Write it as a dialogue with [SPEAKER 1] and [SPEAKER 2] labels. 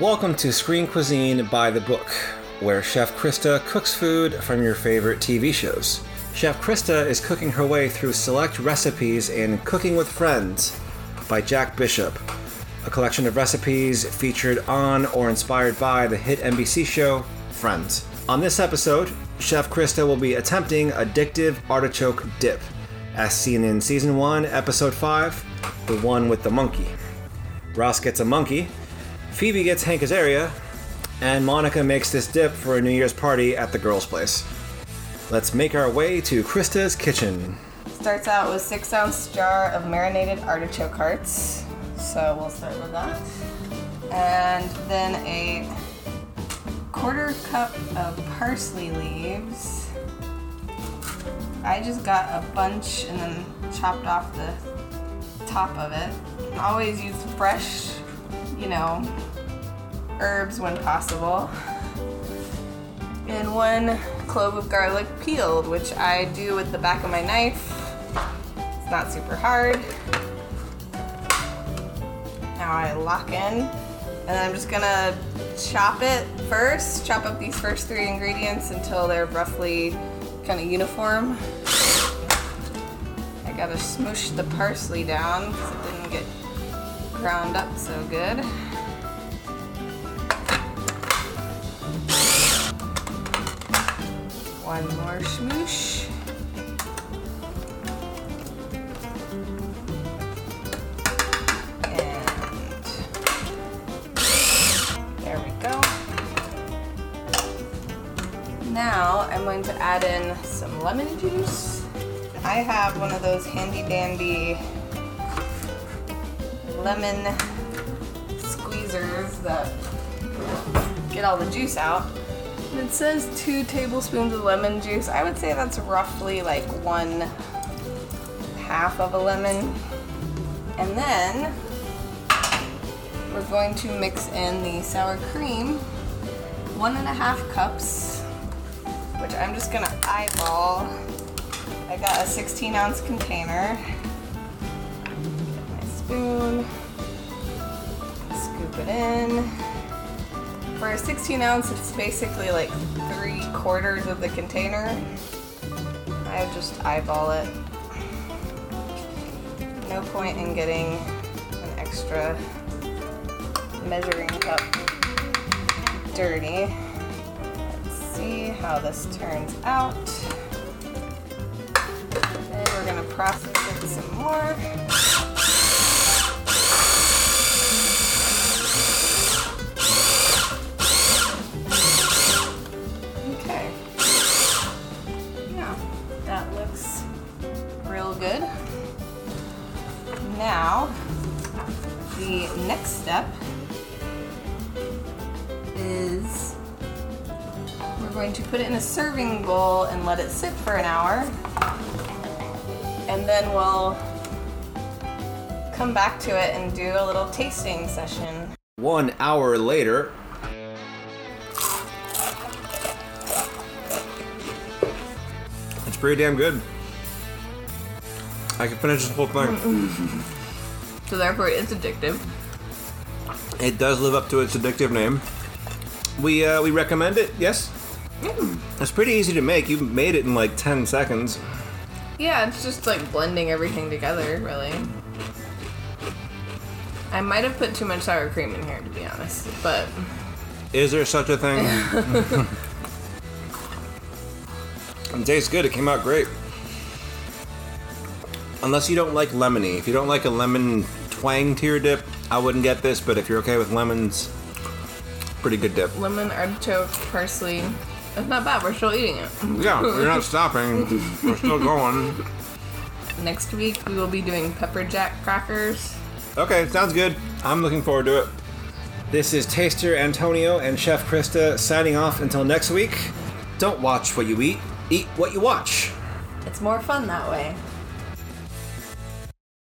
[SPEAKER 1] Welcome to Screen Cuisine by the Book, where Chef Krista cooks food from your favorite TV shows. Chef Krista is cooking her way through select recipes in Cooking with Friends by Jack Bishop, a collection of recipes featured on or inspired by the hit NBC show Friends. On this episode, Chef Krista will be attempting addictive artichoke dip, as seen in season 1, episode 5, the one with the monkey. Ross gets a monkey, Phoebe gets Hank Azaria, and Monica makes this dip for a New Year's party at the girls' place. Let's make our way to Krista's kitchen.
[SPEAKER 2] Starts out with six ounce jar of marinated artichoke hearts. So we'll start with that. And then a quarter cup of parsley leaves. I just got a bunch and then chopped off the top of it. Always use fresh, you know, herbs when possible. And one clove of garlic peeled, which I do with the back of my knife. It's not super hard. Now I lock in, and I'm just gonna chop it first, chop up these first three ingredients until they're roughly kind of uniform. I gotta smoosh the parsley down because it didn't get ground up so good. One more smoosh. And there we go. Now I'm going to add in some lemon juice. I have one of those handy dandy lemon squeezers that get all the juice out. It says two tablespoons of lemon juice. I would say that's roughly like one half of a lemon. And then we're going to mix in the sour cream, one and a half cups, which I'm just gonna eyeball. I got a 16 ounce container. Get my spoon, scoop it in. For a 16 ounce, it's basically like three quarters of the container. I would just eyeball it. No point in getting an extra measuring cup dirty. Let's see how this turns out. Then we're gonna process it some more. The next step is we're going to put it in a serving bowl and let it sit for an hour. And then we'll come back to it and do a little tasting session.
[SPEAKER 1] One hour later, it's pretty damn good. I can finish this whole thing.
[SPEAKER 2] So therefore it's addictive.
[SPEAKER 1] It does live up to its addictive name. We uh, we recommend it. Yes. It's pretty easy to make. You made it in like ten seconds.
[SPEAKER 2] Yeah, it's just like blending everything together, really. I might have put too much sour cream in here, to be honest, but
[SPEAKER 1] Is there such a thing? it tastes good. It came out great. Unless you don't like lemony. If you don't like a lemon twang to your dip, I wouldn't get this. But if you're okay with lemons, pretty good dip.
[SPEAKER 2] lemon, artichoke, parsley. It's not bad. We're still eating it.
[SPEAKER 1] Yeah, we're not stopping. We're still going.
[SPEAKER 2] Next week we will be doing pepper jack crackers.
[SPEAKER 1] Okay, sounds good. I'm looking forward to it. This is Taster Antonio and Chef Krista signing off until next week. Don't watch what you eat, eat what you watch.
[SPEAKER 2] It's more fun that way.